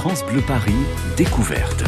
France Bleu Paris, découverte.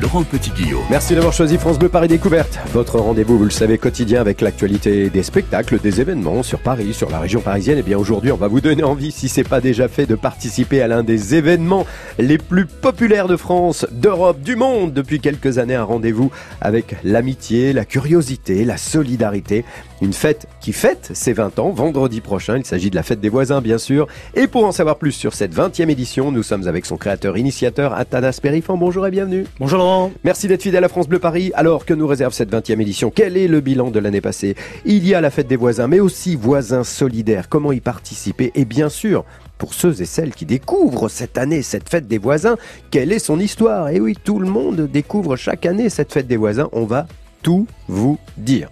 Laurent Petit-Guillaume. Merci d'avoir choisi France Bleu Paris Découverte. Votre rendez-vous, vous le savez, quotidien avec l'actualité des spectacles, des événements sur Paris, sur la région parisienne. Et bien aujourd'hui, on va vous donner envie, si c'est pas déjà fait, de participer à l'un des événements les plus populaires de France, d'Europe, du monde. Depuis quelques années, un rendez-vous avec l'amitié, la curiosité, la solidarité. Une fête qui fête ses 20 ans, vendredi prochain. Il s'agit de la fête des voisins, bien sûr. Et pour en savoir plus sur cette 20e édition, nous sommes avec son créateur initiateur, Athanas Périfan. Bonjour et bienvenue. Bonjour Laurent. Merci d'être fidèle à France Bleu Paris. Alors que nous réserve cette 20e édition Quel est le bilan de l'année passée? Il y a la fête des voisins, mais aussi voisins solidaires. Comment y participer? Et bien sûr, pour ceux et celles qui découvrent cette année cette fête des voisins, quelle est son histoire? Et oui, tout le monde découvre chaque année cette fête des voisins. On va tout vous dire.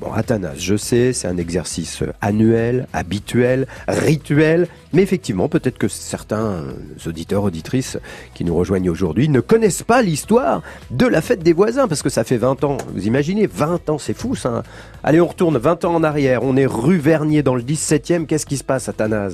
Bon, Athanas, je sais, c'est un exercice annuel, habituel, rituel, mais effectivement, peut-être que certains auditeurs, auditrices qui nous rejoignent aujourd'hui ne connaissent pas l'histoire de la fête des voisins, parce que ça fait 20 ans. Vous imaginez, 20 ans, c'est fou ça. Allez, on retourne 20 ans en arrière, on est rue Vernier dans le 17e, qu'est-ce qui se passe, Athanas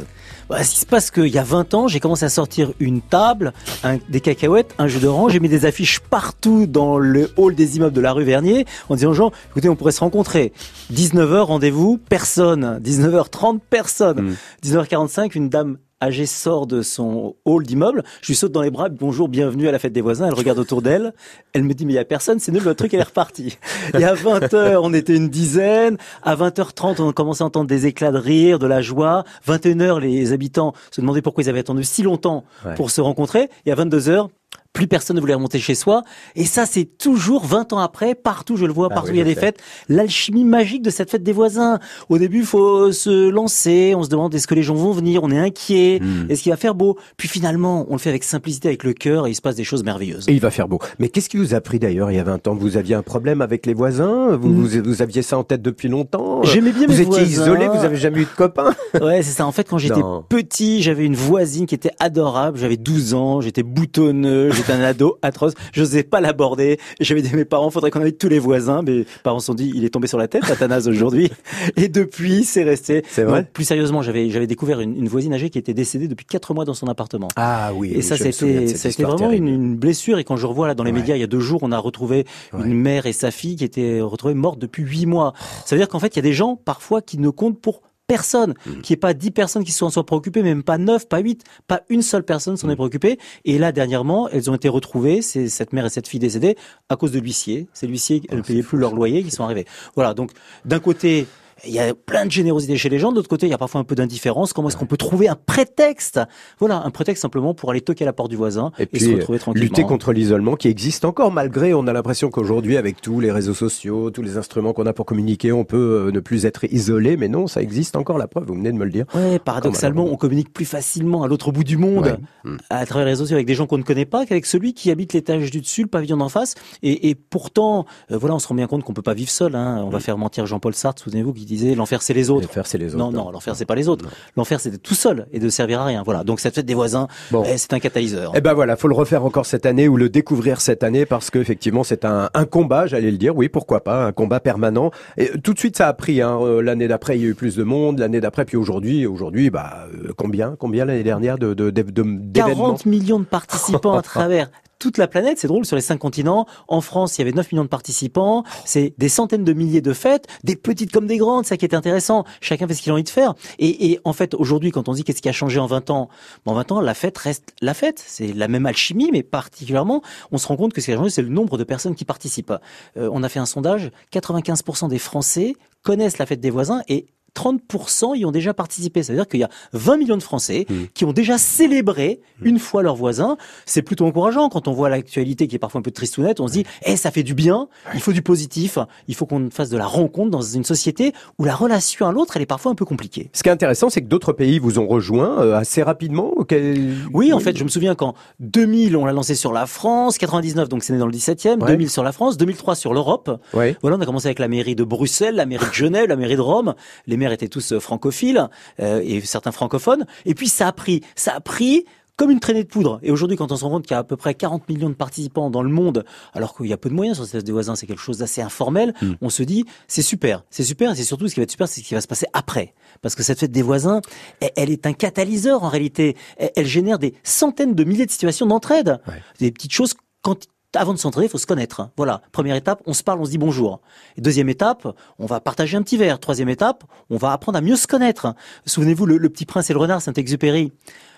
bah, Ce qui se passe qu'il y a 20 ans, j'ai commencé à sortir une table, un, des cacahuètes, un jus d'orange, j'ai mis des affiches partout dans le hall des immeubles de la rue Vernier, en disant aux gens, écoutez, on pourrait se rencontrer. 19h, rendez-vous, personne. 19h30, personne. 19h45, une dame âgée sort de son hall d'immeuble, je lui saute dans les bras, bonjour, bienvenue à la fête des voisins, elle regarde autour d'elle, elle me dit mais il y a personne, c'est nul, le truc elle est repartie. Et à 20h, on était une dizaine, à 20h30, on commençait à entendre des éclats de rire, de la joie, 21h, les habitants se demandaient pourquoi ils avaient attendu si longtemps pour se rencontrer, et à 22h, plus personne ne voulait remonter chez soi. Et ça, c'est toujours 20 ans après, partout je le vois, Ah partout oui, il y a des sais. fêtes, l'alchimie magique de cette fête des voisins. Au début, il faut se lancer, on se demande est-ce que les gens vont venir, on est inquiet, Hmm. est-ce qu'il va faire beau? Puis finalement, on le fait avec simplicité, avec le cœur, et il se passe des choses merveilleuses. Et il va faire beau. Mais qu'est-ce qui vous a pris d'ailleurs il y a 20 ans? Vous aviez un problème avec les voisins? Vous, Mm. vous, vous aviez ça en tête depuis longtemps? J'aimais bien Vous mes étiez voisins. isolé, vous avez jamais eu de copains? Ouais, c'est ça. En fait, quand j'étais petit, j'avais une voisine qui était adorable. J'avais 12 ans, j'étais boutonneux, j'étais un ado atroce. J'osais pas l'aborder. J'avais dit à mes parents, faudrait qu'on invite tous les voisins. Mes parents se sont dit, il est tombé sur la tête, Athanas aujourd'hui. Et depuis, c'est resté. C'est vrai Plus sérieusement, j'avais j'avais découvert une, une voisine âgée qui était décédée depuis 4 mois dans son appartement. Ah oui, Et ça, je c'était, cette ça a été histoire vraiment une, une blessure. Et quand je revois là dans les Ouais. médias, il y a deux jours, on a retrouvé Ouais. une mère et sa fille qui étaient retrouvées mortes depuis huit mois. Ça veut dire qu'en fait, il y a des gens parfois qui ne comptent pour personne, Mm. qui est pas dix personnes qui se sont en soi préoccupées, même pas neuf, pas huit, pas une seule personne s'en est préoccupée. Et là, dernièrement, elles ont été retrouvées, c'est cette mère et cette fille décédées, à cause de l'huissier. C'est l'huissier, elles ne c'est payaient plus leur loyer, qui sont arrivés. Voilà. Donc, d'un côté, il y a plein de générosité chez les gens. De l'autre côté, il y a parfois un peu d'indifférence. Comment est-ce qu'on peut trouver un prétexte? Voilà, un prétexte simplement pour aller toquer à la porte du voisin Et et, puis, se retrouver tranquillement. lutter contre l'isolement qui existe encore malgré, on a l'impression qu'aujourd'hui avec tous les réseaux sociaux, tous les instruments qu'on a pour communiquer, on peut euh, ne plus être isolé, mais non, ça existe encore la preuve, vous venez de me le dire. Ouais, paradoxalement, on communique plus facilement à l'autre bout du monde, Ouais. Mm. à travers les réseaux sociaux, avec des gens qu'on ne connaît pas, qu'avec celui qui habite l'étage du dessus, le pavillon d'en face. Et, et pourtant, euh, voilà, on se rend bien compte qu'on peut pas vivre seul. Hein. On va faire mentir Jean-Paul Sartre, souvenez-vous, qui disait l'enfer c'est les autres. Les faire, c'est les autres. Non, non, l'enfer c'est pas les autres. L'enfer c'est tout seul et de servir à rien. Voilà. Donc cette fête des voisins, Bon. eh, c'est un catalyseur. Eh ben voilà, faut le refaire encore cette année ou le découvrir cette année parce que effectivement c'est un, un combat, j'allais le dire, oui pourquoi pas, un combat permanent. Et tout de suite ça a pris. Hein, euh, l'année d'après il y a eu plus de monde, l'année d'après puis aujourd'hui, aujourd'hui bah euh, combien, combien l'année dernière de de, de, de- d'événements 40 millions de participants à travers toute la planète, c'est drôle, sur les cinq continents. En France, il y avait 9 millions de participants. C'est des centaines de milliers de fêtes, des petites comme des grandes, ça qui est intéressant. Chacun fait ce qu'il a envie de faire. Et, en fait, aujourd'hui, quand on dit qu'est-ce qui a changé en 20 ans, en 20 ans, la fête reste la fête. C'est la même alchimie, mais particulièrement, on se rend compte que ce qui a changé, c'est le nombre de personnes qui participent. Euh, on a fait un sondage, 95% des Français connaissent la fête des voisins et 30% y ont déjà participé. C'est-à-dire qu'il y a 20 millions de Français Mmh. qui ont déjà célébré une fois leurs voisins. C'est plutôt encourageant quand on voit l'actualité qui est parfois un peu tristounette. On se dit, eh, ça fait du bien. Il faut du positif. Il faut qu'on fasse de la rencontre dans une société où la relation à l'autre, elle est parfois un peu compliquée. Ce qui est intéressant, c'est que d'autres pays vous ont rejoint euh, assez rapidement. Oui, en fait, je me souviens qu'en 2000, on l'a lancé sur la France, 99, donc c'est né dans le 17e, Ouais. 2000 sur la France, 2003 sur l'Europe. Ouais. Voilà, on a commencé avec la mairie de Bruxelles, la mairie de Genève, la mairie de Rome. Les étaient tous euh, francophiles euh, et certains francophones. Et puis ça a pris, ça a pris comme une traînée de poudre. Et aujourd'hui, quand on se rend compte qu'il y a à peu près 40 millions de participants dans le monde, alors qu'il y a peu de moyens sur cette fête des voisins, c'est quelque chose d'assez informel, Mm. on se dit, c'est super, c'est super, et c'est surtout ce qui va être super, c'est ce qui va se passer après. Parce que cette fête des voisins, elle, elle est un catalyseur en réalité. Elle, elle génère des centaines de milliers de situations d'entraide. Ouais. Des petites choses quand avant de s'entraider, il faut se connaître. Voilà. Première étape, on se parle, on se dit bonjour. Deuxième étape, on va partager un petit verre. Troisième étape, on va apprendre à mieux se connaître. Souvenez-vous, le, le petit prince et le renard, Saint-Exupéry.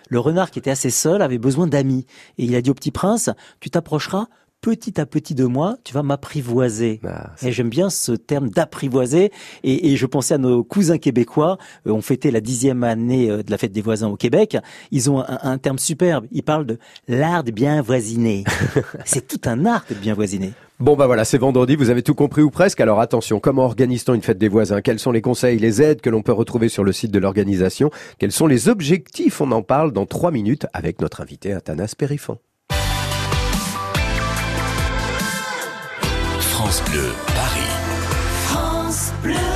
Le renard qui était assez seul avait besoin d'amis. Et il a dit au petit prince, tu t'approcheras petit à petit de moi, tu vas m'apprivoiser. Ah, Et j'aime bien ce terme d'apprivoiser. Et, et je pensais à nos cousins québécois. Euh, on fêtait la dixième année euh, de la fête des voisins au Québec. Ils ont un, un terme superbe. Ils parlent de l'art de bien voisiner. C'est tout un art de bien voisiner. Bon bah voilà, c'est vendredi, vous avez tout compris ou presque. Alors attention, comment organise-t-on une fête des voisins? Quels sont les conseils, les aides que l'on peut retrouver sur le site de l'organisation? Quels sont les objectifs? On en parle dans trois minutes avec notre invité Athanas Périfan. France Bleu, Paris. France Bleu.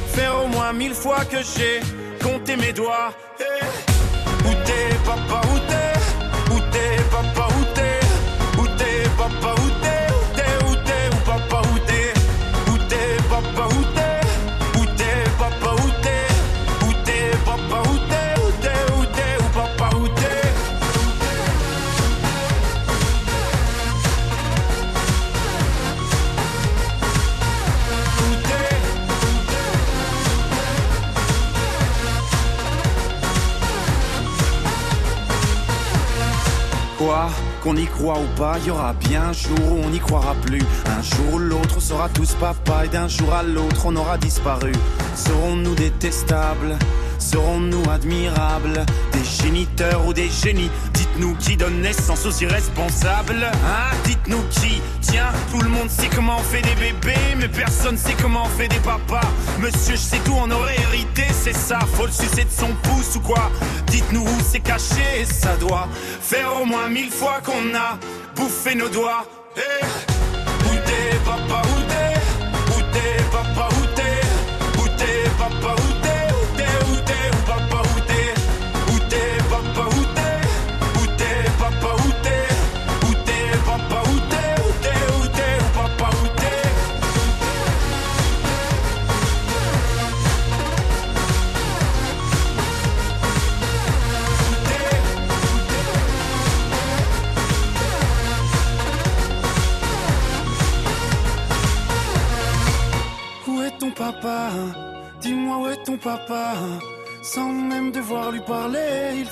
faire au moins mille fois que j'ai compté mes doigts. Eh. Où t'es, papa, où t'es? Qu'on y croit ou pas, y aura bien un jour où on n'y croira plus. Un jour ou l'autre, on sera tous papa et d'un jour à l'autre, on aura disparu. Serons-nous détestables? Serons-nous admirables? Des géniteurs ou des génies? Dites-nous qui donne naissance aux irresponsables Hein? Dites-nous qui? Tiens, tout le monde sait comment on fait des bébés Mais personne sait comment on fait des papas. Monsieur, je sais tout, on aurait hérité C'est ça, faut le sucer de son pouce ou quoi? Dites-nous où c'est caché Ça doit faire au moins mille fois qu'on a bouffé nos doigts. Eh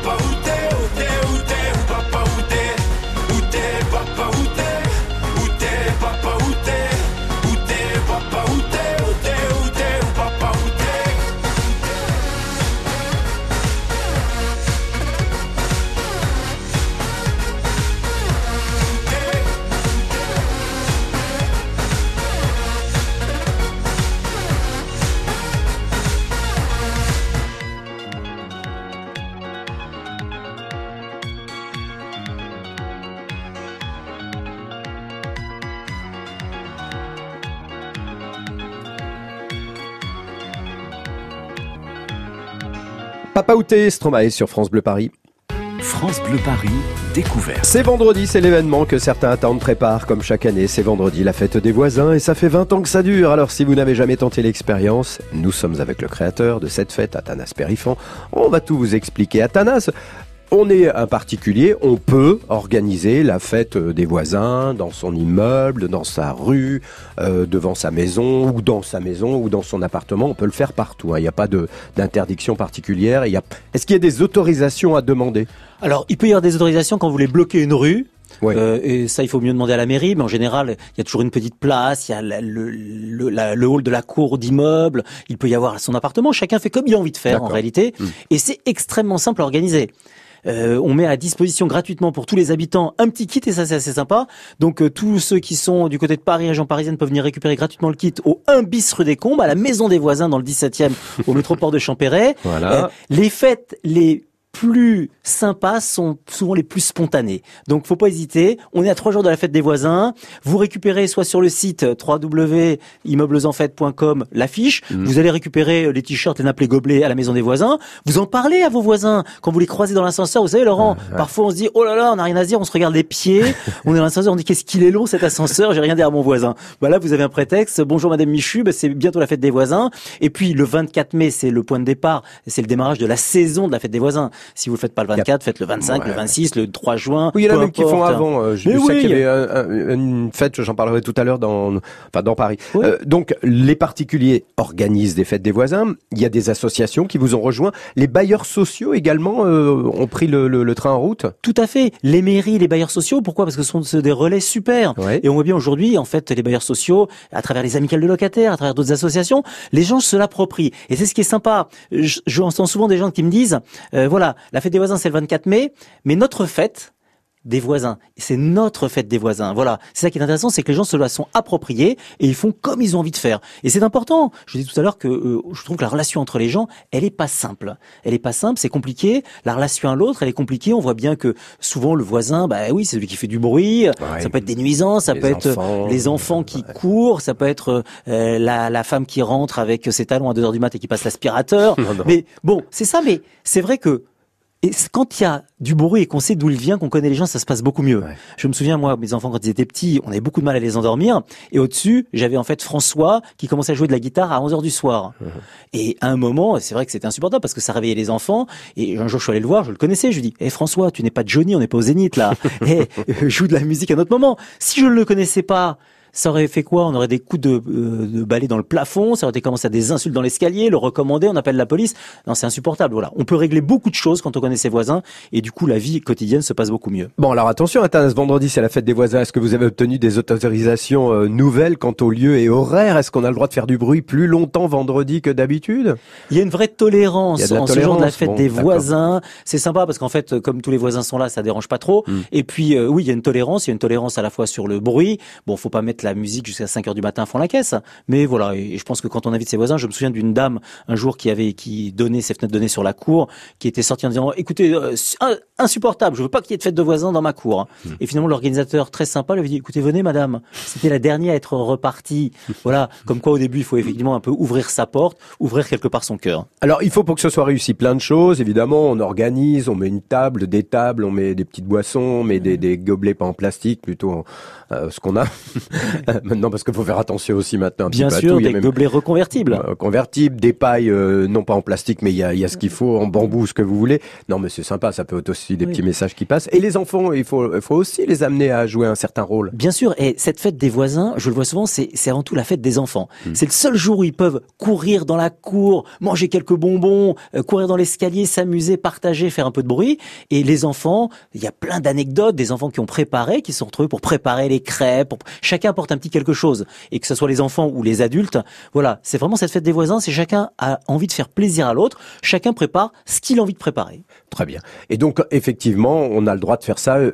T'es Papa Outé, Stromae sur France Bleu Paris. France Bleu Paris, découverte. C'est vendredi, c'est l'événement que certains attendent, préparent comme chaque année. C'est vendredi, la fête des voisins, et ça fait 20 ans que ça dure. Alors si vous n'avez jamais tenté l'expérience, nous sommes avec le créateur de cette fête, Athanas Périfan. On va tout vous expliquer. Athanas, on est un particulier, on peut organiser la fête des voisins dans son immeuble, dans sa rue, euh, devant sa maison, ou dans sa maison, ou dans son appartement. On peut le faire partout. hein. Il n'y a pas d'interdiction particulière. Y a... Est-ce qu'il y a des autorisations à demander? Alors, il peut y avoir des autorisations quand vous voulez bloquer une rue. Ouais. Euh, et ça, il faut mieux demander à la mairie. Mais en général, il y a toujours une petite place. Il y a le, le, la- le hall de la cour d'immeuble. Il peut y avoir son appartement. Chacun fait comme il a envie de faire en réalité. Mm. Et c'est extrêmement simple à organiser. Euh, on met à disposition gratuitement pour tous les habitants un petit kit et ça c'est assez sympa. Donc euh, tous ceux qui sont du côté de Paris, région parisienne, peuvent venir récupérer gratuitement le kit au 1 bis rue des Combes, à la maison des voisins dans le 17e, au métroport de Champéret. Voilà. Euh, les fêtes les plus sympas sont souvent les plus spontanées. Donc faut pas hésiter. On est à trois jours de la fête des voisins. Vous récupérez soit sur le site www.immeublesенfête.com l'affiche. Mhm. Vous allez récupérer euh, les t-shirts, les nappes, les gobelets à la maison des voisins. Vous en parlez à vos voisins quand vous les croisez dans l'ascenseur. Vous savez Laurent, parfois on se dit oh là là, on n'a rien à dire, on se regarde les pieds. on est dans l'ascenseur, on dit qu'est-ce qu'il est long cet ascenseur, j'ai rien dit à mon voisin. Bah là vous avez un prétexte. Bonjour Madame Michu, bah, c'est bientôt la fête des voisins. Et puis le 24 mai, c'est le point de départ, c'est le démarrage de la saison de la fête des voisins. Si vous le faites pas le 24, faites le 25, le Ouais. 26, le 3 juin. Oui, il y en a même qui font avant. euh, Je Mais sais oui. qu'il y avait un- un- une fête, j'en parlerai tout à l'heure dans, enfin, dans Paris. Oui. Euh, donc, les particuliers organisent des fêtes des voisins. Il y a des associations qui vous ont rejoint. Les bailleurs sociaux également euh, ont pris le, le- le train en route. Tout à fait. Les mairies, les bailleurs sociaux, pourquoi? Parce que ce sont des relais super. Ouais. Et on voit bien aujourd'hui, en fait, les bailleurs sociaux, à travers les amicales de locataires, à travers d'autres associations, les gens se l'approprient. Et c'est ce qui est sympa. Je, je entends souvent des gens qui me disent, euh, voilà, la fête des voisins, c'est le 24 mai, mais notre fête, des voisins. C'est notre fête des voisins. Voilà. C'est ça qui est intéressant, c'est que les gens se la sont appropriés et ils font comme ils ont envie de faire. Et c'est important. Je dis tout à l'heure que euh, je trouve que la relation entre les gens, elle est pas simple. Elle est pas simple, c'est compliqué. La relation à l'autre, elle est compliquée. On voit bien que souvent le voisin, bah oui, c'est celui qui fait du bruit. Ça peut être des nuisances, ça Les peut être enfants. les enfants qui courent, ça peut être euh, la, la femme qui rentre avec ses talons à 2 heures du mat et qui passe l'aspirateur. Mais bon, c'est ça, mais c'est vrai que et quand il y a du bruit et qu'on sait d'où il vient, qu'on connaît les gens, ça se passe beaucoup mieux. Ouais. Je me souviens, moi, mes enfants, quand ils étaient petits, on avait beaucoup de mal à les endormir. Et au-dessus, j'avais en fait François qui commençait à jouer de la guitare à 11 heures du soir. Mmh. Et à un moment, c'est vrai que c'était insupportable parce que ça réveillait les enfants. Et un jour, je suis allé le voir, je le connaissais. Je lui dis, eh François, tu n'es pas Johnny, on n'est pas au Zénith là. Eh, euh, joue de la musique à un autre moment. Si je ne le connaissais pas, ça aurait fait quoi? On aurait des coups de, euh, de balai dans le plafond, ça aurait été commencé à des insultes dans l'escalier, le recommander, on appelle la police. Non, c'est insupportable. Voilà, on peut régler beaucoup de choses quand on connaît ses voisins, et du coup, la vie quotidienne se passe beaucoup mieux. Bon, alors attention, Athanas, vendredi, c'est la fête des voisins. Est-ce que vous avez obtenu des autorisations euh, nouvelles quant au lieu et horaire Est-ce qu'on a le droit de faire du bruit plus longtemps vendredi que d'habitude? Il y a une vraie tolérance en ce jour de la fête bon, des voisins. C'est sympa parce qu'en fait, euh, comme tous les voisins sont là, ça dérange pas trop. Mm. Et puis, euh, oui, il y a une tolérance. Il y a une tolérance à la fois sur le bruit. Bon, faut pas mettre la musique jusqu'à 5 heures du matin fond la caisse. Mais voilà, et je pense que quand on invite ses voisins, je me souviens d'une dame un jour qui avait qui donnait ses fenêtres données sur la cour, qui était sortie en disant "Écoutez, euh, insupportable, je veux pas qu'il y ait de fête de voisins dans ma cour." Mm. Et finalement, l'organisateur très sympa lui avait dit "Écoutez, venez, madame. C'était la dernière à être repartie." voilà, comme quoi au début, il faut effectivement un peu ouvrir sa porte, ouvrir quelque part son cœur. Alors, il faut pour que ce soit réussi plein de choses. Évidemment, on organise, on met une table, des tables, on met des petites boissons, on met des, des gobelets pas en plastique, plutôt euh, ce qu'on a maintenant, parce qu'il faut faire attention aussi maintenant. Bien sûr, des gobelets reconvertibles. euh, convertibles, des pailles, euh, non pas en plastique, mais il y a, il y a ce qu'il faut, en bambou, ce que vous voulez. Non, mais c'est sympa, ça peut être aussi des Oui. petits messages qui passent. Et les enfants, il faut, il faut aussi les amener à jouer un certain rôle. Bien sûr, et cette fête des voisins, je le vois souvent, c'est c'est avant tout la fête des enfants. Hmm. C'est le seul jour où ils peuvent courir dans la cour, manger quelques bonbons, euh, courir dans l'escalier, s'amuser, partager, faire un peu de bruit. Et les enfants, il y a plein d'anecdotes, des enfants qui ont préparé, qui se sont retrouvés pour préparer les crêpes. pour- Chacun apporte un petit quelque chose, et que ce soit les enfants ou les adultes. Voilà, c'est vraiment cette fête des voisins. C'est chacun a envie de faire plaisir à l'autre. Chacun prépare ce qu'il a envie de préparer. Très bien. Et donc, effectivement, on a le droit de faire ça. euh,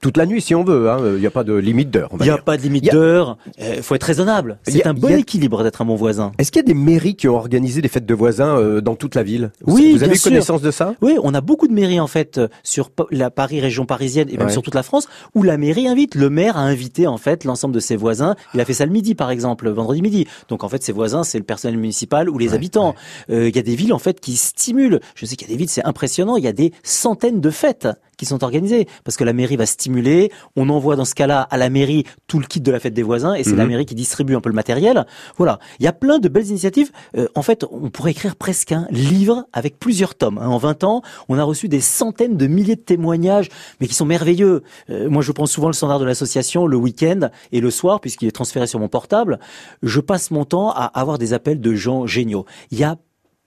toute la nuit si on veut. hein. Il n'y a pas de limite d'heure. Il n'y a pas de limite d'heure. Il faut être raisonnable. C'est un bon a- équilibre d'être un bon voisin. Est-ce qu'il y a des mairies qui ont organisé des fêtes de voisins euh, dans toute la ville? Oui, Vous avez bien sûr. connaissance de ça? Oui, on a beaucoup de mairies en fait euh, sur la Paris région parisienne et même Ouais. sur toute la France où la mairie invite. Le maire a invité en fait l'ensemble de ses voisins. Il a fait ça le midi par exemple, vendredi midi. Donc en fait ses voisins c'est le personnel municipal ou les habitants. Euh, Il y a des villes en fait qui stimulent. Je sais qu'il y a des villes c'est impressionnant. Il y a des centaines de fêtes qui sont organisées parce que la mairie va stimuler. On envoie dans ce cas-là à la mairie tout le kit de la fête des voisins et c'est Mhm. la mairie qui distribue un peu le matériel. Voilà, il y a plein de belles initiatives. Euh, en fait, on pourrait écrire presque un livre avec plusieurs tomes. hein. En 20 ans, on a reçu des centaines de milliers de témoignages, mais qui sont merveilleux. Euh, moi, je prends souvent le standard de l'association le week-end et le soir, puisqu'il est transféré sur mon portable. Je passe mon temps à avoir des appels de gens géniaux. Il y a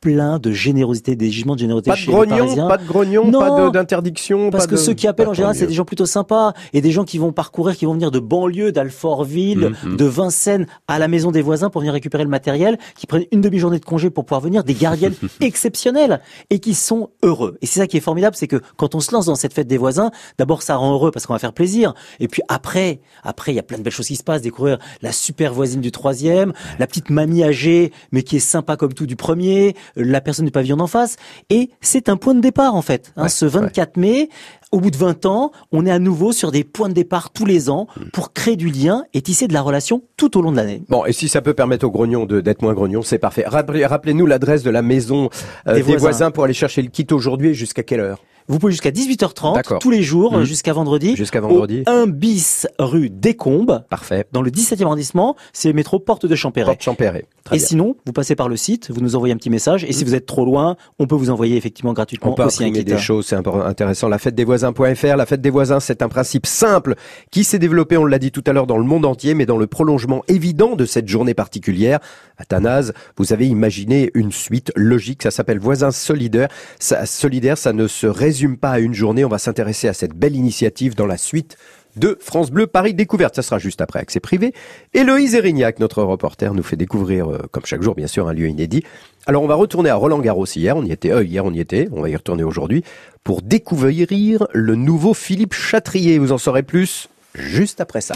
plein de générosité, des jugements de générosité Pas de chez Parisiens. pas de grognons, Non, pas de- d'interdiction. Parce pas que de- ceux qui appellent en général, c'est des gens plutôt sympas et des gens qui vont parcourir, qui vont venir de banlieue, d'Alfortville, Mhm. de Vincennes à la maison des voisins pour venir récupérer le matériel, qui prennent une demi-journée de congé pour pouvoir venir, des gardiennes exceptionnelles et qui sont heureux. Et c'est ça qui est formidable, c'est que quand on se lance dans cette fête des voisins, d'abord ça rend heureux parce qu'on va faire plaisir. Et puis après, après il y a plein de belles choses qui se passent, découvrir la super voisine du troisième, la petite mamie âgée mais qui est sympa comme tout du premier, la personne du pavillon d'en face. Et c'est un point de départ en fait. Hein, Ouais, ce 24 mai, au bout de 20 ans, on est à nouveau sur des points de départ tous les ans Mm. pour créer du lien et tisser de la relation tout au long de l'année. Bon, et si ça peut permettre aux grognons de- d'être moins grognons, c'est parfait. Rappelez- Rappelez-nous l'adresse de la maison euh, Des des, voisins. voisins. pour aller chercher le kit aujourd'hui et jusqu'à quelle heure? Vous pouvez jusqu'à 18h30 D'accord. tous les jours Mhm. jusqu'à vendredi. Jusqu'à vendredi. Au 1 bis rue Descombes Parfait. dans le 17e arrondissement, c'est le métro Porte de Champéret. Porte Champéret. Très Et bien. sinon, vous passez par le site, vous nous envoyez un petit message et si vous êtes trop loin, on peut vous envoyer effectivement gratuitement On peut aussi un kit. des choses, c'est intéressant. La fête des voisins.fr, la fête des voisins, c'est un principe simple qui s'est développé, on l'a dit tout à l'heure, dans le monde entier, mais dans le prolongement évident de cette journée particulière. Athanase, vous avez imaginé une suite logique, ça s'appelle voisins solidaires. Ça, solidaire, ça ne se résume pas à une journée, on va s'intéresser à cette belle initiative dans la suite de France Bleu Paris Découverte. Ça sera juste après accès privé. Héloïse Erignac, notre reporter, nous fait découvrir, euh, comme chaque jour bien sûr, un lieu inédit. Alors on va retourner à Roland Garros hier, on y était, euh, hier on y était, on va y retourner aujourd'hui, pour découvrir le nouveau Philippe Chatrier. Vous en saurez plus juste après ça.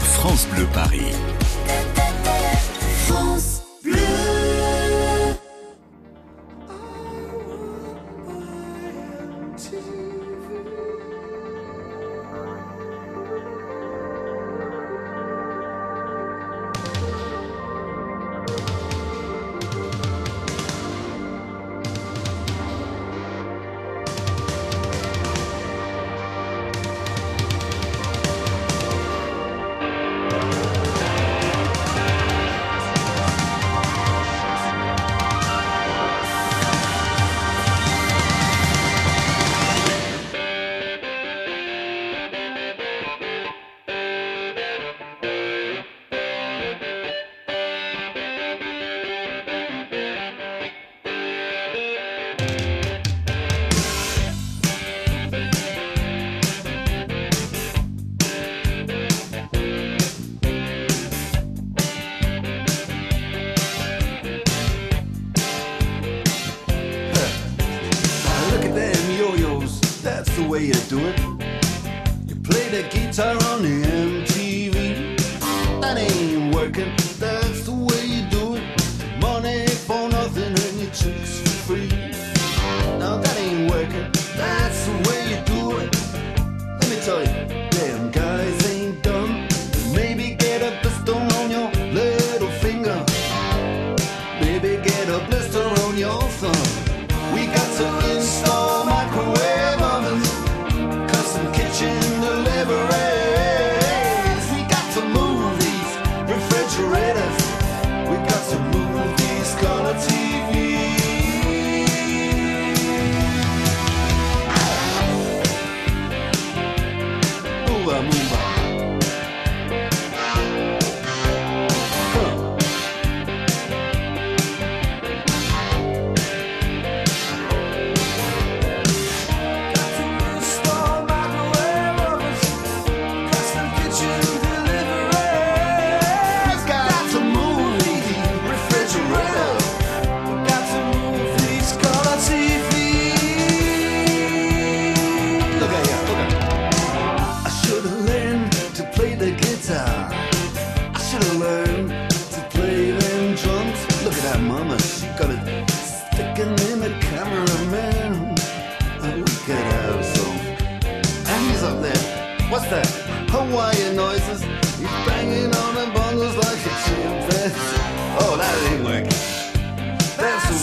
France Bleu Paris.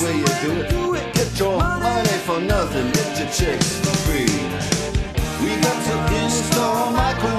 way you do it. do it. Get your money for nothing, get your chicks free. We got to install microwave.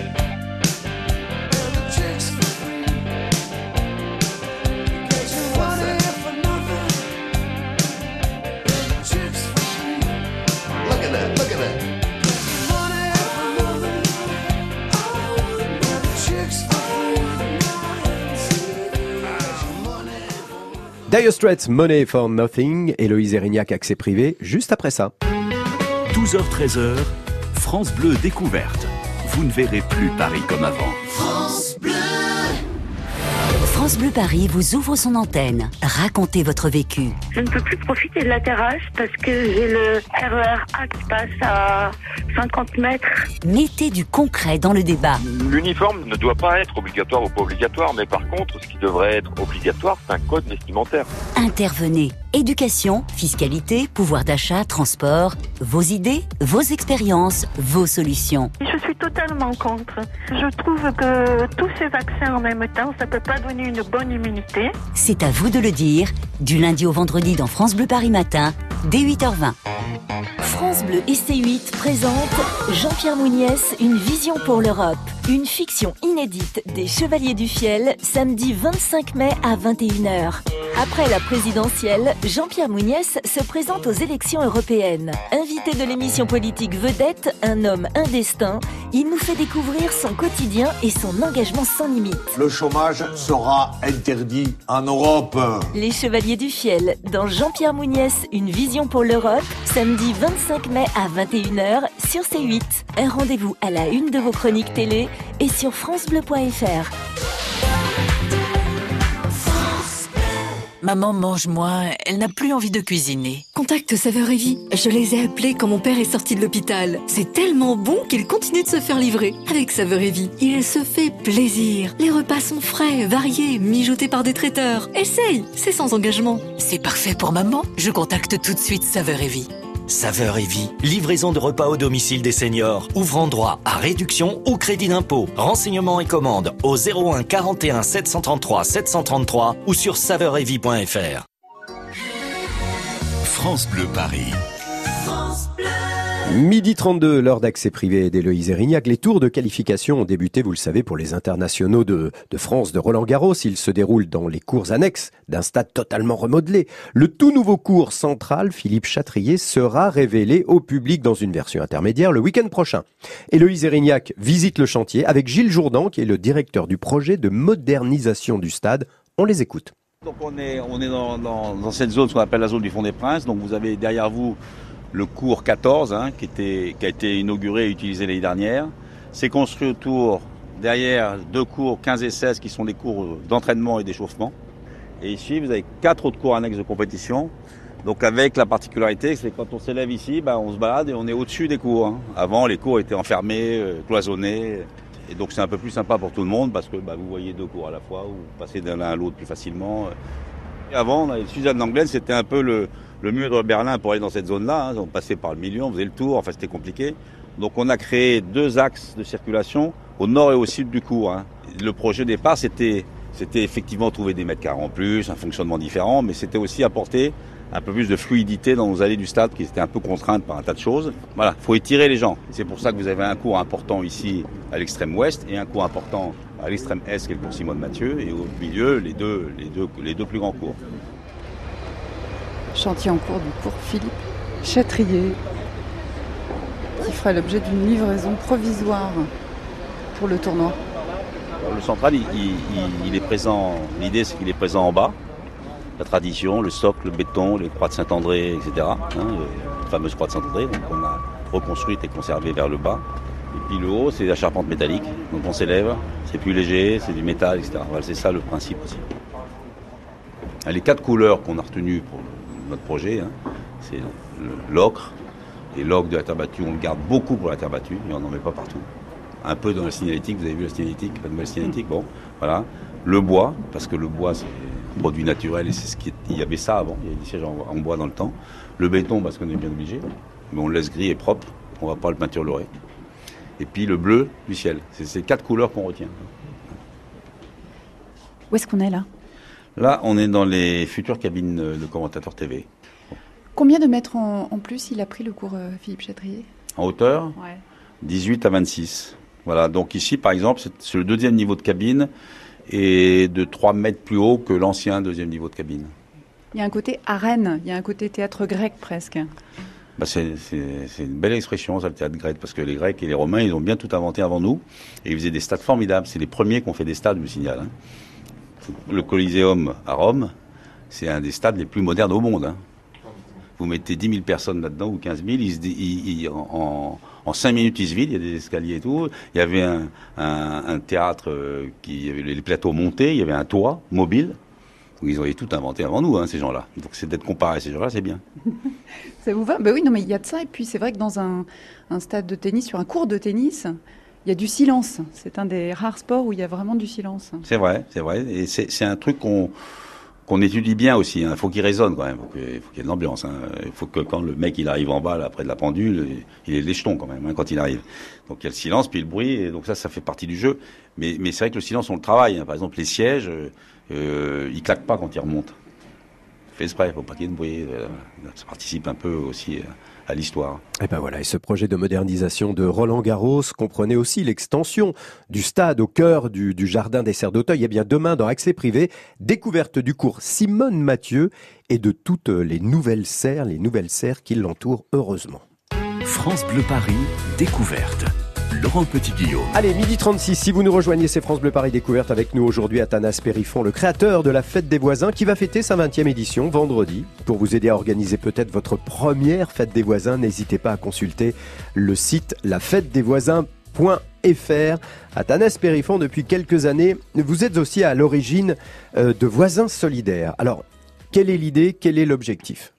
Dire Straits, Money for Nothing, Héloïse Erignac, accès privé, juste après ça. 12h-13h, France Bleu découverte. Vous ne verrez plus Paris comme avant. France Bleu. Paris vous ouvre son antenne. Racontez votre vécu. Je ne peux plus profiter de la terrasse parce que j'ai le RER A qui passe à 50 mètres. Mettez du concret dans le débat. L'uniforme ne doit pas être obligatoire ou pas obligatoire, mais par contre, ce qui devrait être obligatoire, c'est un code vestimentaire. Intervenez. Éducation, fiscalité, pouvoir d'achat, transport. Vos idées, vos expériences, vos solutions. Je suis totalement contre. Je trouve que tous ces vaccins en même temps, ça peut pas donner une bonne immunité. C'est à vous de le dire. Du lundi au vendredi dans France Bleu Paris Matin, dès 8h20. France Bleu et C8 présente Jean-Pierre Mouniès, Une vision pour l'Europe. Une fiction inédite des Chevaliers du Fiel, samedi 25 mai à 21h. Après la présidentielle, Jean-Pierre Mouniès se présente aux élections européennes. Invité de l'émission politique Vedette, un homme, un destin, il nous fait découvrir son quotidien et son engagement sans limite. Le chômage sera interdit en Europe. Les Chevaliers du Fiel, dans Jean-Pierre Mouniès, Une vision pour l'Europe, samedi 25 mai à 21h sur C8. Un rendez-vous à la une de vos chroniques télé et sur francebleu.fr. Maman mange moins, elle n'a plus envie de cuisiner. Contacte Saveur et Vie. Je les ai appelés quand mon père est sorti de l'hôpital. C'est tellement bon qu'il continue de se faire livrer. Avec Saveur et Vie, il se fait plaisir. Les repas sont frais, variés, mijotés par des traiteurs. Essaye, c'est sans engagement. C'est parfait pour maman. Je contacte tout de suite Saveur et Vie. Saveur et vie, livraison de repas au domicile des seniors, ouvrant droit à réduction ou crédit d'impôt. Renseignements et commandes au 01 41 733 733 ou sur saveuretvie.fr. France Bleu Paris. Midi 32, l'heure d'accès privé d'Héloïse Erignac. Les tours de qualification ont débuté, vous le savez, pour les internationaux de, France de Roland Garros. Ils se déroulent dans les cours annexes d'un stade totalement remodelé. Le tout nouveau cours central, Philippe Chatrier, sera révélé au public dans une version intermédiaire le week-end prochain. Héloïse Erignac visite le chantier avec Gilles Jourdan, qui est le directeur du projet de modernisation du stade. On les écoute. Donc on est, dans cette zone, ce qu'on appelle la zone du Fond des Princes. Donc vous avez derrière vous le cours 14, hein, qui, était, qui a été inauguré et utilisé l'année dernière. C'est construit autour, derrière, deux cours 15 et 16 qui sont des cours d'entraînement et d'échauffement. Et ici, vous avez quatre autres cours annexes de compétition. Donc avec la particularité, c'est que quand on s'élève ici, bah, on se balade et on est au-dessus des cours. hein. Avant, les cours étaient enfermés, euh, cloisonnés. Et donc c'est un peu plus sympa pour tout le monde parce que bah, vous voyez deux cours à la fois, ou passez d'un à l'autre plus facilement. Et avant, Suzanne d'Anglaine, c'était un peu le, le mur de Berlin pour aller dans cette zone-là. hein. On passait par le milieu, on faisait le tour, enfin c'était compliqué. Donc on a créé deux axes de circulation au nord et au sud du cours. hein. Le projet départ, c'était effectivement trouver des mètres carrés en plus, un fonctionnement différent, mais c'était aussi apporter un peu plus de fluidité dans nos allées du stade qui étaient un peu contraintes par un tas de choses. Voilà, faut étirer les gens. C'est pour ça que vous avez un cours important ici à l'extrême ouest et un cours important à l'extrême est qui est le cours Simone Mathieu et au milieu les deux plus grands cours. Chantier en cours du cours Philippe Châtrier, qui fera l'objet d'une livraison provisoire pour le tournoi. Le central, il, est présent. L'idée, c'est qu'il est présent en bas, la tradition, le socle, le béton, les croix de Saint-André, etc. hein, la fameuse croix de Saint-André, donc on a reconstruite et conservée vers le bas. Et puis le haut, c'est la charpente métallique, donc on s'élève, c'est plus léger, c'est du métal, etc. C'est ça le principe aussi. Les quatre couleurs qu'on a retenues pour notre projet, hein, c'est l'ocre, et l'ocre de la terre battue, on le garde beaucoup pour la terre battue, et on n'en met pas partout. Un peu dans la signalétique, vous avez vu la signalétique, la nouvelle signalétique, bon, voilà. Le bois, parce que le bois c'est un produit naturel et c'est ce qui est- il y avait ça avant, il y avait des sièges en, bois dans le temps. Le béton, parce qu'on est bien obligé, mais on le laisse gris et propre, on va pas le peinturer. Et puis le bleu du ciel, c'est ces quatre couleurs qu'on retient. Où est-ce qu'on est là? Là, on est dans les futures cabines de commentateurs TV. Combien de mètres en, en plus il a pris le cours euh, Philippe Chatrier? En hauteur, Ouais. 18 à 26. Voilà, donc ici, par exemple, c'est le deuxième niveau de cabine et de 3 mètres plus haut que l'ancien deuxième niveau de cabine. Il y a un côté arène, il y a un côté théâtre grec presque. Bah, c'est une belle expression, ça, le théâtre grec, parce que les Grecs et les Romains, ils ont bien tout inventé avant nous, et ils faisaient des stades formidables. C'est les premiers qui ont fait des stades, je me signale. hein. Le Coliseum à Rome, c'est un des stades les plus modernes au monde. hein. Vous mettez 10 000 personnes là-dedans, ou 15 000, ils se dé- ils- ils- en, en 5 minutes, ils se vident, il y a des escaliers et tout. Il y avait un théâtre euh, qui il y avait les plateaux montés, il y avait un toit mobile. Ils ont tout inventé avant nous, hein, ces gens-là. Donc c'est d'être comparé à ces gens-là, c'est bien. Ça vous va? Ben oui, non, mais il y a de ça. Et puis c'est vrai que dans un, un stade de tennis, sur un cours de tennis, il y a du silence. C'est un des rares sports où il y a vraiment du silence. C'est vrai, c'est vrai. Et c'est un truc qu'on étudie bien aussi. Il faut qu'il résonne quand même. Il faut qu'il y ait de l'ambiance. hein. Il faut que quand le mec il arrive en bas là, près de la pendule, il est les quand même hein, quand il arrive. Donc il y a le silence puis le bruit. Et donc ça, ça fait partie du jeu. Mais, c'est vrai que le silence, on le travaille. hein. Par exemple, les sièges, euh, euh, ils claquent pas quand ils remontent. Fait exprès, faut pas qu'il y ait de bruit. euh, ça participe un peu aussi euh, à l'histoire. Et ben voilà, et ce projet de modernisation de Roland Garros comprenait aussi l'extension du stade au cœur du, du jardin des serres d'Auteuil. Et bien demain, dans Accès Privé, découverte du cours Simone Mathieu et de toutes les nouvelles serres, les nouvelles serres qui l'entourent heureusement. France Bleu Paris, découverte. Laurent Petit-Guillaume. Allez, midi 36, si vous nous rejoignez, c'est France Bleu Paris Découverte avec nous aujourd'hui Athanas Périfon, le créateur de la Fête des Voisins, qui va fêter sa 20e édition vendredi. Pour vous aider à organiser peut-être votre première Fête des Voisins, n'hésitez pas à consulter le site lafêtedesvoisins.fr. Athanas Périfon, depuis quelques années, vous êtes aussi à l'origine euh, de Voisins Solidaires. Alors, quelle est l'idée, quel est l'objectif?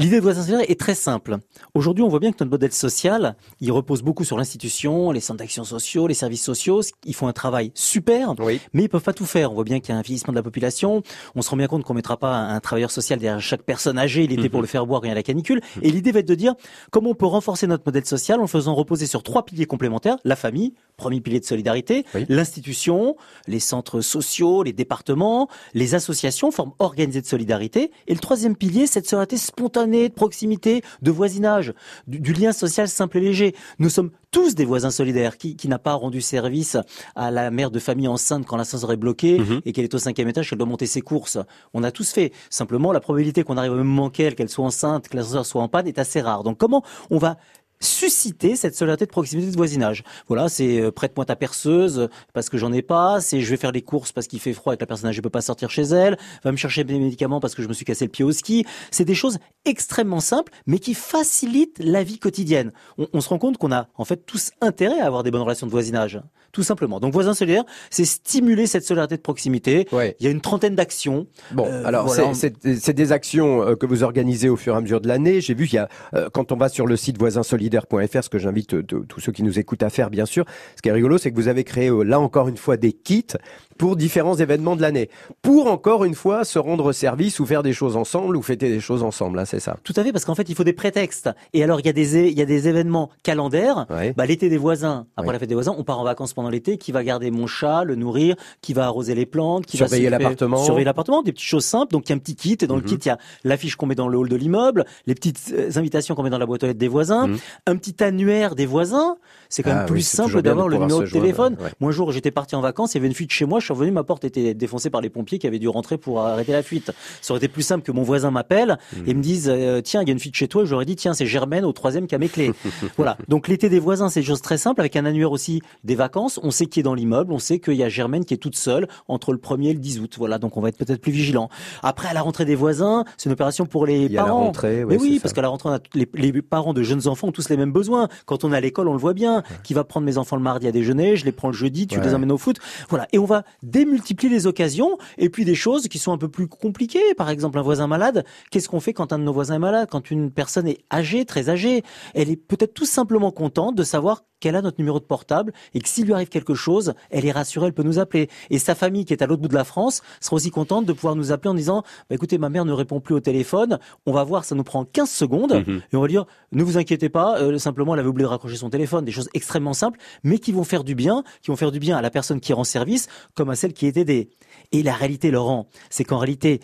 L'idée de voisin solidaire est très simple. Aujourd'hui, on voit bien que notre modèle social, il repose beaucoup sur l'institution, les centres d'action sociaux, les services sociaux. Ils font un travail super, mais ils peuvent pas tout faire. On voit bien qu'il y a un vieillissement de la population. On se rend bien compte qu'on mettra pas un travailleur social derrière chaque personne âgée l'été Mhm. pour le faire boire quand il y a la canicule. Et l'idée va être de dire comment on peut renforcer notre modèle social en le faisant reposer sur trois piliers complémentaires. La famille, premier pilier de solidarité, l'institution, les centres sociaux, les départements, les associations, formes organisées de solidarité. Et le troisième pilier, c'est de solidarité spontanée, de proximité, de voisinage, du, du lien social simple et léger. Nous sommes tous des voisins solidaires. Qui, qui n'a pas rendu service à la mère de famille enceinte quand l'ascenseur est bloqué et qu'elle est au cinquième étage, qu'elle doit monter ses courses On a tous fait. Simplement, la probabilité qu'on arrive au même moment qu'elle, qu'elle soit enceinte, que l'ascenseur soit en panne est assez rare. Donc comment on va susciter cette solidarité de proximité de voisinage. Voilà, c'est euh, prête-moi ta perceuse euh, parce que j'en ai pas, c'est je vais faire les courses parce qu'il fait froid et que la personne âgée peut pas sortir chez elle, va me chercher des médicaments parce que je me suis cassé le pied au ski. C'est des choses extrêmement simples mais qui facilitent la vie quotidienne. On, on se rend compte qu'on a en fait tous intérêt à avoir des bonnes relations de voisinage, tout simplement. Donc voisin solidaire, c'est stimuler cette solidarité de proximité. Il y a une trentaine d'actions. Bon, Euh, alors voilà. c'est- des actions euh, que vous organisez au fur et à mesure de l'année. J'ai vu qu'il y a, euh, quand on va sur le site voisinsolidaire.fr, ce que j'invite euh, tous ceux qui nous écoutent à faire, bien sûr. Ce qui est rigolo, c'est que vous avez créé euh, là encore une fois des kits pour différents événements de l'année, pour encore une fois se rendre service ou faire des choses ensemble ou fêter des choses ensemble. hein, c'est ça. Tout à fait, parce qu'en fait, il faut des prétextes. Et alors, il y a des, il y a des événements calendaires. Bah, l'été des voisins, après Oui. la fête des voisins, on part en vacances pendant l'été. Qui va garder mon chat, le nourrir, qui va arroser les plantes, qui Surveiller va l'appartement. surveiller l'appartement, des petites choses simples. Donc, il y a un petit kit. Et dans le Mhm. kit, il y a l'affiche qu'on met dans le hall de l'immeuble, les petites euh, invitations qu'on met dans la boîte aux lettres des voisins, Mhm. Un petit annuaire des voisins, c'est quand Ah même oui, plus simple d'avoir le numéro de joindre, téléphone. ouais. Moi, un jour, j'étais parti en vacances, il y avait une fuite chez moi, je suis revenu, ma porte était défoncée par les pompiers qui avaient dû rentrer pour arrêter la fuite. Ça aurait été plus simple que mon voisin m'appelle et me dise, euh, tiens, il y a une fuite chez toi, et j'aurais dit, tiens, c'est Germaine au troisième qui a mes clés. voilà. Donc, l'été des voisins, c'est des choses très simples, avec un annuaire aussi des vacances. On sait qui est dans l'immeuble, on sait qu'il y a Germaine qui est toute seule entre le 1er et le 10 août. Voilà. Donc, on va être peut-être plus vigilant. Après, à la rentrée des voisins, c'est une opération pour les Il y a la parents. rentrée, Mais oui, parce qu'à la rentrée, on a tous les, les parents de jeunes enfants ont tous les mêmes besoins. Quand on est à l'école, on le voit bien. Qui va prendre mes enfants le mardi à déjeuner, je les prends le jeudi, tu Ouais. les emmènes au foot. Voilà. Et on va démultiplier les occasions. Et puis des choses qui sont un peu plus compliquées. Par exemple, un voisin malade. Qu'est-ce qu'on fait quand un de nos voisins est malade? Quand une personne est âgée, très âgée, elle est peut-être tout simplement contente de savoir qu'elle a notre numéro de portable et que s'il lui arrive quelque chose, elle est rassurée, elle peut nous appeler. Et sa famille qui est à l'autre bout de la France sera aussi contente de pouvoir nous appeler en disant, bah, écoutez, ma mère ne répond plus au téléphone, on va voir, ça nous prend 15 secondes, Mhm. et on va dire, ne vous inquiétez pas, euh, simplement elle avait oublié de raccrocher son téléphone, des choses extrêmement simples, mais qui vont faire du bien, qui vont faire du bien à la personne qui rend service, comme à celle qui est aidée. Et la réalité, Laurent, c'est qu'en réalité,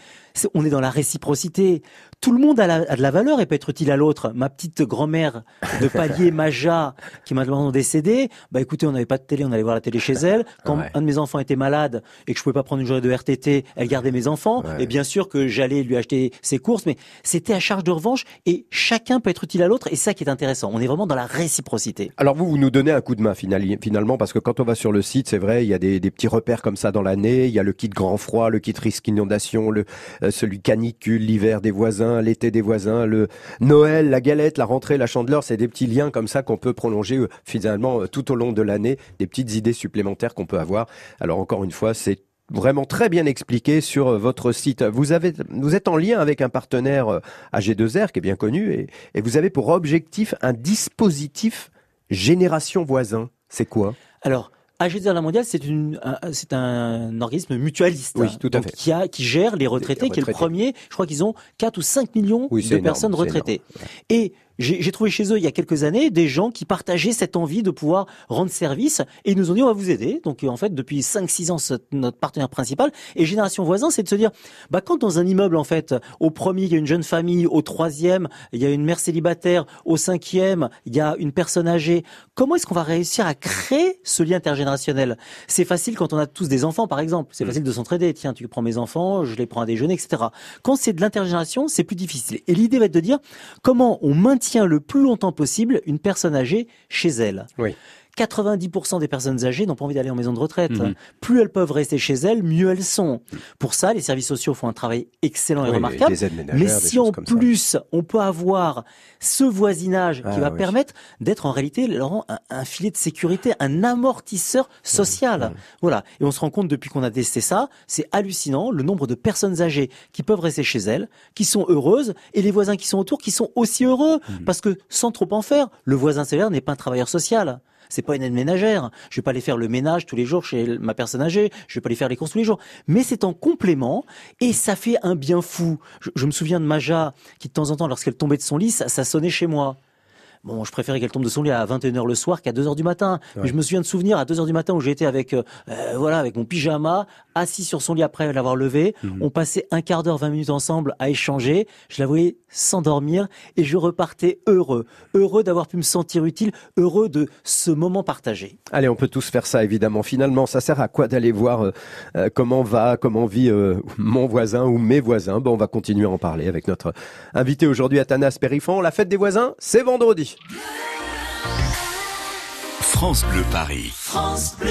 on est dans la réciprocité. Tout le monde a, la- a de la valeur et peut être utile à l'autre. Ma petite grand-mère de palier Maja, qui m'a demandé décédé, bah écoutez, on n'avait pas de télé, on allait voir la télé chez elle. Quand Ouais. un de mes enfants était malade et que je pouvais pas prendre une journée de RTT, elle gardait mes enfants. Et bien sûr que j'allais lui acheter ses courses, mais c'était à charge de revanche et chacun peut être utile à l'autre et ça qui est intéressant. On est vraiment dans la réciprocité. Alors vous, vous nous donnez un coup de main finalement, parce que quand on va sur le site, c'est vrai, il y a des, des petits repères comme ça dans l'année. Il y a le kit grand froid, le kit risque inondation, le celui canicule, l'hiver des voisins, l'été des voisins, le Noël, la galette, la rentrée, la chandeleur. C'est des petits liens comme ça qu'on peut prolonger euh, finalement euh, tout au long de l'année, des petites idées supplémentaires qu'on peut avoir. Alors encore une fois, c'est vraiment très bien expliqué sur euh, votre site. Vous êtes en lien avec un partenaire euh, AG2R qui est bien connu et, et vous avez pour objectif un dispositif Génération Voisin. C'est quoi? Alors, AG2R La Mondiale, c'est une, un- c'est un organisme mutualiste. Oui, tout à Donc, fait. Qui, a, qui gère les retraités, qui est le retraités. premier. Je crois qu'ils ont 4 ou 5 millions Oui, de énorme, personnes retraitées. Et j'ai trouvé chez eux il y a quelques années des gens qui partageaient cette envie de pouvoir rendre service et ils nous ont dit on va vous aider. Donc en fait depuis 5-6 ans c'est notre partenaire principal et Génération Voisin c'est de se dire bah quand dans un immeuble en fait au premier il y a une jeune famille, au troisième il y a une mère célibataire, au cinquième il y a une personne âgée, comment est-ce qu'on va réussir à créer ce lien intergénérationnel? C'est facile quand on a tous des enfants par exemple, c'est facile de s'entraider. Tiens tu prends mes enfants, je les prends à déjeuner etc. Quand c'est de l'intergénération c'est plus difficile et l'idée va être de dire comment on maintient le plus longtemps possible une personne âgée chez elle. 90% des personnes âgées n'ont pas envie d'aller en maison de retraite. Mhm. Plus elles peuvent rester chez elles, mieux elles sont. Pour ça, les services sociaux font un travail excellent et Oui, remarquable. ménagères, Mais si en ça. plus on peut avoir ce voisinage qui Ah, va oui. permettre d'être en réalité, Laurent, un, un filet de sécurité, un amortisseur social. Voilà. Et on se rend compte depuis qu'on a testé ça, c'est hallucinant le nombre de personnes âgées qui peuvent rester chez elles, qui sont heureuses, et les voisins qui sont autour qui sont aussi heureux. Mmh. Parce que sans trop en faire, le voisin sévère n'est pas un travailleur social. C'est pas une aide ménagère. Je vais pas aller faire le ménage tous les jours chez ma personne âgée. Je vais pas aller faire les courses tous les jours. Mais c'est en complément et ça fait un bien fou. Je, me souviens de Maja qui de temps en temps, lorsqu'elle tombait de son lit, ça sonnait chez moi. Bon, je préférais qu'elle tombe de son lit à 21h le soir qu'à 2h du matin. Mais je me souviens de souvenirs à 2h du matin où j'étais avec, euh, euh, voilà, avec mon pyjama, assis sur son lit après l'avoir levé. On passait un quart d'heure, 20 minutes ensemble à échanger. Je la voyais s'endormir et je repartais heureux. Heureux d'avoir pu me sentir utile, heureux de ce moment partagé. Allez, on peut tous faire ça, évidemment. Finalement, ça sert à quoi d'aller voir euh, euh, comment va, comment vit euh, mon voisin ou mes voisins? Bon, on va continuer à en parler avec notre invité aujourd'hui, Athanas Périfon. La fête des voisins, c'est vendredi. France Bleu Paris. France Bleu.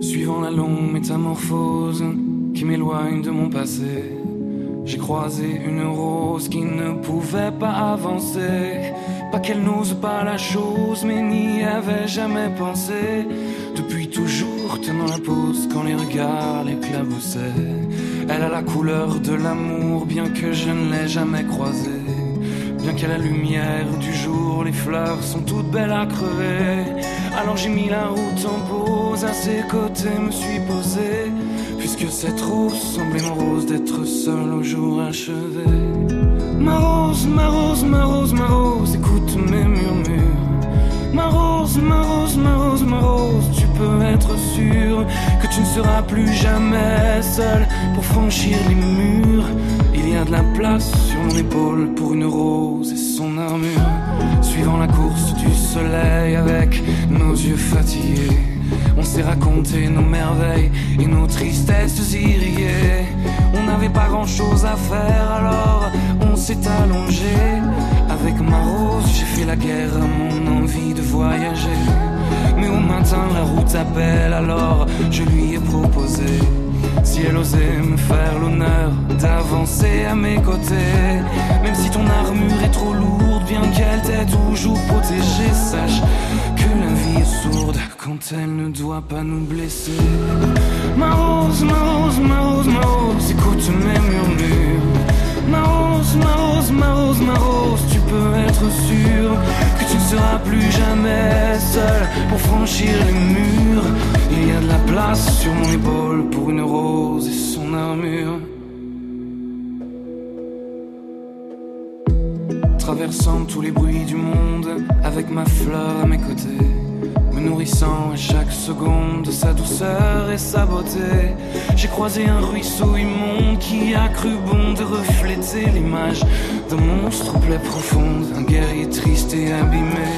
Suivant la longue métamorphose qui m'éloigne de mon passé, j'ai croisé une rose qui ne pouvait pas avancer. Qu'elle n'ose pas la chose, mais n'y avait jamais pensé. Depuis toujours, tenant la pose quand les regards l'éclaboussaient. Elle a la couleur de l'amour, bien que je ne l'ai jamais croisée. Bien qu'à la lumière du jour, les fleurs sont toutes belles à crever. Alors j'ai mis la route en pause, à ses côtés me suis posé. Puisque cette rose semblait morose d'être seule au jour achevé. Que tu ne seras plus jamais seule pour franchir les murs de la place sur mon épaule pour une rose et son armure. Suivant la course du soleil avec nos yeux fatigués. On s'est raconté nos merveilles et nos tristesses irriguées. On n'avait pas grand chose à faire alors on s'est allongé. Avec ma rose, j'ai fait la guerre à mon envie de voyager. Mais au matin, la route appelle alors je lui ai proposé. Si elle osait me faire l'honneur d'avancer à mes côtés, même si ton armure est trop lourde, bien qu'elle t'ait toujours protégée, sache que la vie est sourde quand elle ne doit pas nous blesser. Ma rose, ma rose, ma rose, ma rose, écoute mes murmures. Ma rose, ma rose, ma rose, ma rose, tu peux être sûr que tu ne seras plus jamais seul pour franchir les murs. Il y a de la place sur mon épaule pour une rose et son armure. Traversant tous les bruits du monde avec ma fleur à mes côtés, me nourrissant à chaque seconde de sa douceur et sa beauté. J'ai croisé un ruisseau immonde qui a cru bon de refléter l'image d'un monstre aux plaies profondes, un guerrier triste et abîmé.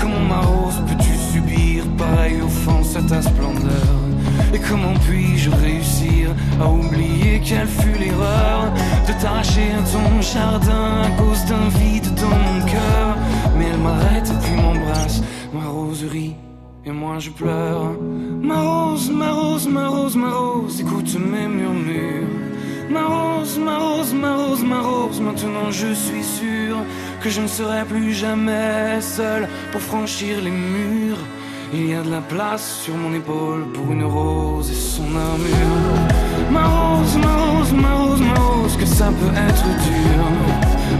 Comment ma rose peux-tu subir pareille offense à ta splendeur? Et comment puis-je réussir à oublier quelle fut l'erreur de t'arracher à ton jardin à cause d'un vide dans mon cœur? Mais elle m'arrête puis m'embrasse, et moi je pleure. Ma rose, ma rose, ma rose, ma rose, écoute mes murmures. Ma rose, ma rose, ma rose, ma rose, maintenant je suis sûr que je ne serai plus jamais seul pour franchir les murs. Il y a de la place sur mon épaule pour une rose et son armure. Ma rose, ma rose, ma rose, ma rose, que ça peut être dur.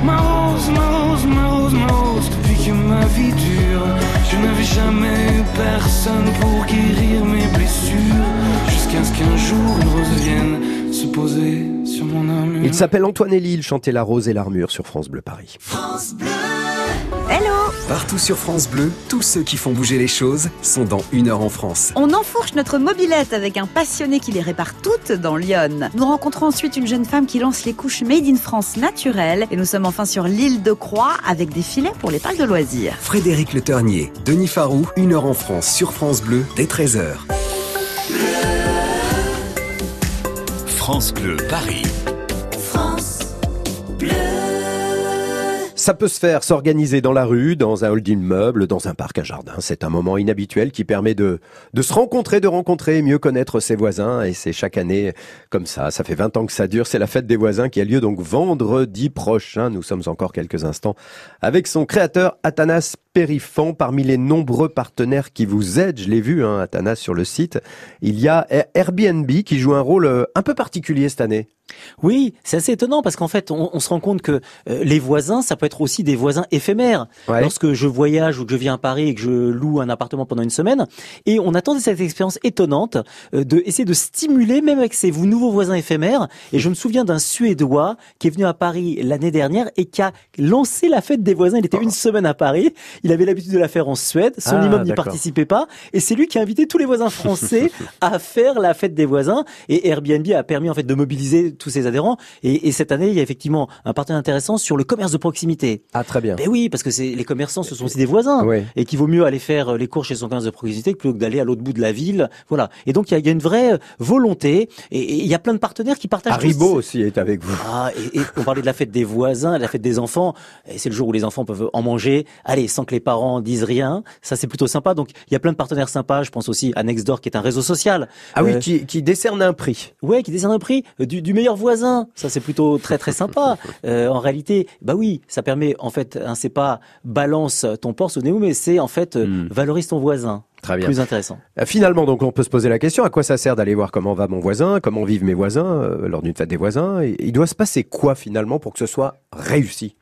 Ma rose, ma rose, ma rose, ma rose, que ma vie dure, je n'avais jamais eu personne pour guérir mes blessures. Jusqu'à ce qu'un jour une rose vienne se poser sur mon armure. Il s'appelle Antoine Elie, il chantait La Rose et l'Armure sur France Bleu Paris. France Bleu. Partout sur France Bleu, tous ceux qui font bouger les choses sont dans Une heure en France. On enfourche notre mobilette avec un passionné qui les répare toutes dans Lyon. Nous rencontrons ensuite une jeune femme qui lance les couches Made in France naturelles et nous sommes enfin sur l'île de Croix avec des filets pour les parcs de loisirs. Frédéric Le Ternier, Denis Farou, Une heure en France sur France Bleu dès 13h. France Bleu Paris. Ça peut se faire, s'organiser dans la rue, dans un hall d'immeuble, dans un parc, un jardin. C'est un moment inhabituel qui permet de, de se rencontrer, de rencontrer mieux connaître ses voisins. Et c'est chaque année comme ça. Ça fait 20 ans que ça dure. C'est la fête des voisins qui a lieu donc vendredi prochain. Nous sommes encore quelques instants avec son créateur Athanas Périfan. Parmi les nombreux partenaires qui vous aident, je l'ai vu, hein, Athanas, sur le site, il y a Airbnb qui joue un rôle euh, un peu particulier cette année. Oui, c'est assez étonnant parce qu'en fait, on, on, se rend compte que euh, les voisins, ça peut être aussi des voisins éphémères. Ouais. Lorsque je voyage ou que je viens à Paris et que je loue un appartement pendant une semaine, et on attend cette expérience étonnante euh, de essayer de stimuler même avec ces nouveaux voisins éphémères. Et je me souviens d'un Suédois qui est venu à Paris l'année dernière et qui a lancé la fête des voisins. Il était une semaine à Paris. Il avait l'habitude de la faire en Suède. Son Ah, immeuble n'y participait pas, et c'est lui qui a invité tous les voisins français à faire la fête des voisins. Et Airbnb a permis en fait de mobiliser tous ses adhérents. Et, et cette année, il y a effectivement un partenariat intéressant sur le commerce de proximité. Ah, très bien. Ben oui, parce que c'est les commerçants, ce sont aussi des voisins, Oui. et qu'il vaut mieux aller faire les courses chez son commerce de proximité plutôt que d'aller à l'autre bout de la ville. Voilà. Et donc il y a, il y a une vraie euh, volonté, et, il y a plein de partenaires qui partagent. Haribo aussi est avec vous. ah, et, et on parlait de la fête des voisins, de la fête des enfants. Et c'est le jour où les enfants peuvent en manger. Allez, sans que les parents disent rien. Ça, c'est plutôt sympa. Donc, il y a plein de partenaires sympas. Je pense aussi à Nextdoor, qui est un réseau social. Ah oui, Euh, qui, qui décerne un prix. Ouais, qui décerne un prix euh, du, du meilleur voisin. Ça, c'est plutôt très très sympa. Euh, en réalité, bah oui, ça permet en fait, hein, c'est pas balance ton porc nez, mais c'est en fait euh, valorise ton voisin. Très bien. Plus intéressant. Finalement, donc, on peut se poser la question à quoi ça sert d'aller voir comment va mon voisin, comment vivent mes voisins euh, lors d'une fête des voisins. Et il doit se passer quoi finalement pour que ce soit réussi?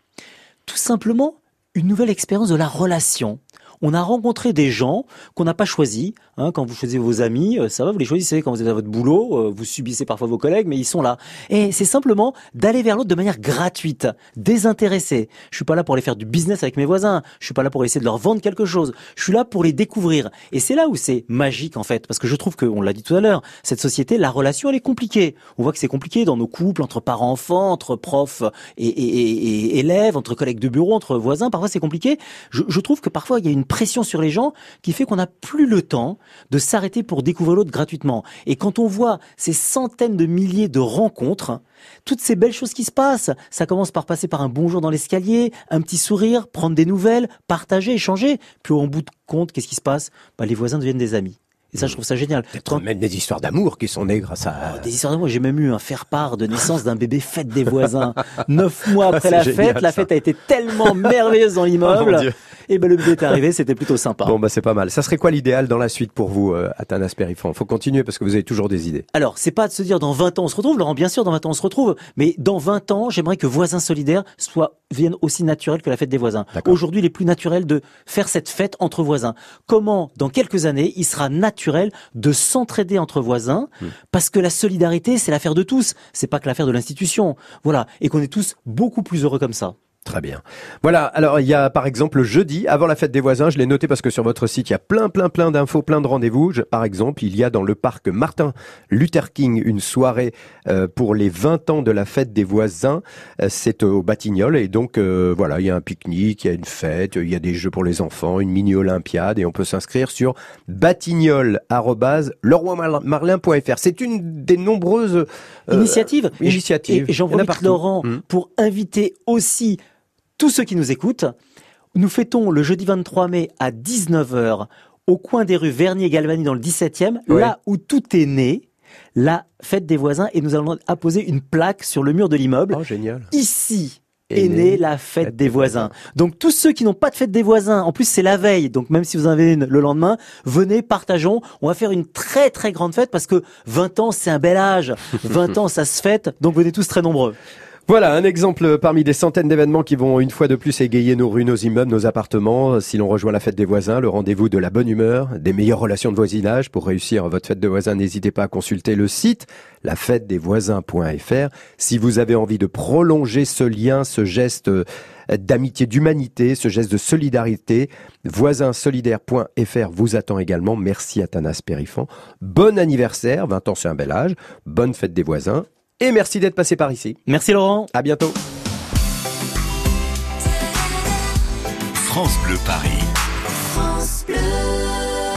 Tout simplement une nouvelle expérience de la relation. On a rencontré des gens qu'on n'a pas choisis. Hein, quand vous choisissez vos amis, euh, ça va, vous les choisissez. Quand vous êtes à votre boulot, euh, vous subissez parfois vos collègues, mais ils sont là. Et c'est simplement d'aller vers l'autre de manière gratuite, désintéressée. Je suis pas là pour aller faire du business avec mes voisins. Je suis pas là pour essayer de leur vendre quelque chose. Je suis là pour les découvrir. Et c'est là où c'est magique en fait, parce que je trouve que, on l'a dit tout à l'heure, cette société, la relation, elle est compliquée. On voit que c'est compliqué dans nos couples, entre parents-enfants, entre profs et, élèves, entre collègues de bureau, entre voisins. Parfois, c'est compliqué. Je trouve que parfois, il y a une pression sur les gens qui fait qu'on n'a plus le temps de s'arrêter pour découvrir l'autre gratuitement. Et quand on voit ces centaines de milliers de rencontres, toutes ces belles choses qui se passent, ça commence par passer par un bonjour dans l'escalier, un petit sourire, prendre des nouvelles, partager, échanger. Puis au bout de compte, qu'est-ce qui se passe? Bah, Les voisins deviennent des amis. Et ça, je trouve ça génial. Quand- Même des histoires d'amour qui sont nées grâce à... des histoires de moi, j'ai même eu un faire-part de naissance d'un bébé fête des voisins. Neuf mois après la génial, fête, la fête a été tellement merveilleuse dans Oh, l'immeuble. Et ben le bébé est arrivé, c'était plutôt sympa. Bon, bah c'est pas mal. Ça serait quoi l'idéal dans la suite pour vous, euh, Athanas Périfan Faut continuer parce que vous avez toujours des idées. Alors, c'est pas de se dire dans 20 ans on se retrouve, Laurent, bien sûr, dans 20 ans on se retrouve, mais dans 20 ans, j'aimerais que Voisins Solidaires soit, vienne aussi naturel que la fête des voisins. Aujourd'hui, il est plus naturel de faire cette fête entre voisins. Comment, dans quelques années, il sera naturel de s'entraider entre voisins, parce que la solidarité, c'est l'affaire de tous, c'est pas que l'affaire de l'institution. Voilà. Et qu'on est tous beaucoup plus heureux comme ça. Très bien. Voilà, alors il y a par exemple jeudi, avant la fête des voisins, je l'ai noté parce que sur votre site, il y a plein, plein, plein d'infos, plein de rendez-vous. Je- par exemple, il y a dans le parc Martin Luther King une soirée euh, pour les 20 ans de la fête des voisins. Euh, C'est au Batignolles et donc euh, voilà, il y a un pique-nique, il y a une fête, il y a des jeux pour les enfants, une mini-olympiade et on peut s'inscrire sur batignolles.leroymarlin.fr. C'est une des nombreuses euh, initiatives. Et- initiatives. Et, et partout. Laurent, Mm. pour inviter aussi tous ceux qui nous écoutent. Nous fêtons le jeudi 23 mai à 19h au coin des rues Vernier-Galvani dans le 17e, Ouais. là où tout est né, la fête des voisins, et nous allons apposer une plaque sur le mur de l'immeuble. Oh, génial. Ici Est née la fête des voisins. Donc tous ceux qui n'ont pas de fête des voisins, en plus c'est la veille, donc même si vous en avez une le lendemain, venez, partageons. On va faire une très très grande fête parce que 20 ans c'est un bel âge. 20 ans ça se fête, donc venez tous très nombreux. Voilà un exemple parmi des centaines d'événements qui vont une fois de plus égayer nos rues, nos immeubles, nos appartements. Si l'on rejoint la fête des voisins, le rendez-vous de la bonne humeur, des meilleures relations de voisinage. Pour réussir votre fête de voisins, n'hésitez pas à consulter le site lafêtedesvoisins.fr. Si vous avez envie de prolonger ce lien, ce geste euh, d'amitié, d'humanité, ce geste de solidarité, voisinsolidaire.fr vous attend également. Merci Athanas Périfan. Bon anniversaire, 20 ans c'est un bel âge. Bonne fête des voisins. Et merci d'être passé par ici. Merci Laurent. À bientôt. France Bleu Paris.